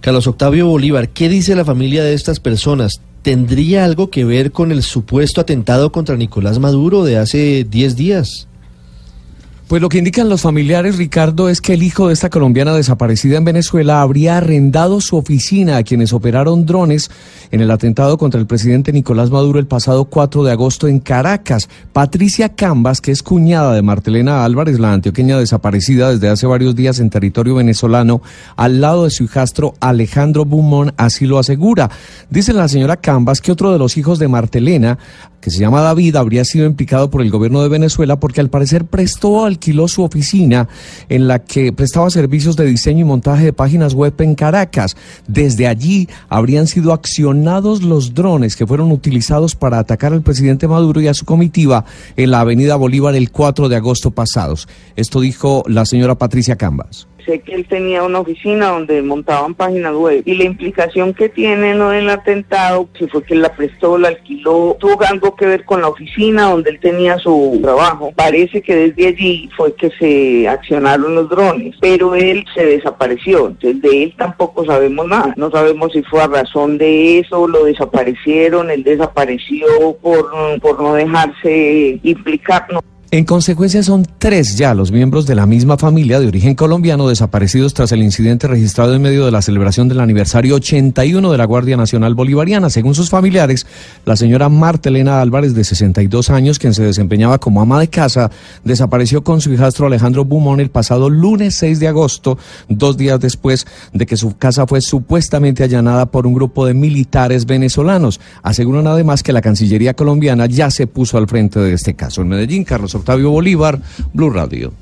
Carlos Octavio Bolívar, ¿qué dice la familia de estas personas? ¿Tendría algo que ver con el supuesto atentado contra Nicolás Maduro de hace 10 días? Pues lo que indican los familiares, Ricardo, es que el hijo de esta colombiana desaparecida en Venezuela habría arrendado su oficina a quienes operaron drones en el atentado contra el presidente Nicolás Maduro el pasado 4 de agosto en Caracas. Patricia Cambas, que es cuñada de Martelena Álvarez, la antioqueña desaparecida desde hace varios días en territorio venezolano, al lado de su hijastro Alejandro Bumón, así lo asegura. Dice la señora Cambas que otro de los hijos de Martelena, que se llama David, habría sido implicado por el gobierno de Venezuela porque al parecer prestó al alquiló su oficina en la que prestaba servicios de diseño y montaje de páginas web en Caracas. Desde allí habrían sido accionados los drones que fueron utilizados para atacar al presidente Maduro y a su comitiva en la avenida Bolívar el 4 de agosto pasados. Esto dijo la señora Patricia Cambas sé que él tenía una oficina donde montaban páginas web y la implicación que tiene no en el atentado, si fue que la prestó, la alquiló, tuvo algo que ver con la oficina donde él tenía su trabajo. Parece que desde allí fue que se accionaron los drones, pero él se desapareció, entonces de él tampoco sabemos nada. No sabemos si fue a razón de eso, lo desaparecieron, él desapareció por, por no dejarse implicar. En consecuencia, son tres ya los miembros de la misma familia de origen colombiano desaparecidos tras el incidente registrado en medio de la celebración del aniversario 81 de la Guardia Nacional Bolivariana. Según sus familiares, la señora Marta Elena Álvarez, de 62 años, quien se desempeñaba como ama de casa, desapareció con su hijastro Alejandro Bumón el pasado lunes 6 de agosto, dos días después de que su casa fue supuestamente allanada por un grupo de militares venezolanos. Aseguran además que la Cancillería colombiana ya se puso al frente de este caso. En Medellín, Carlos Octavio Bolívar, Blue Radio.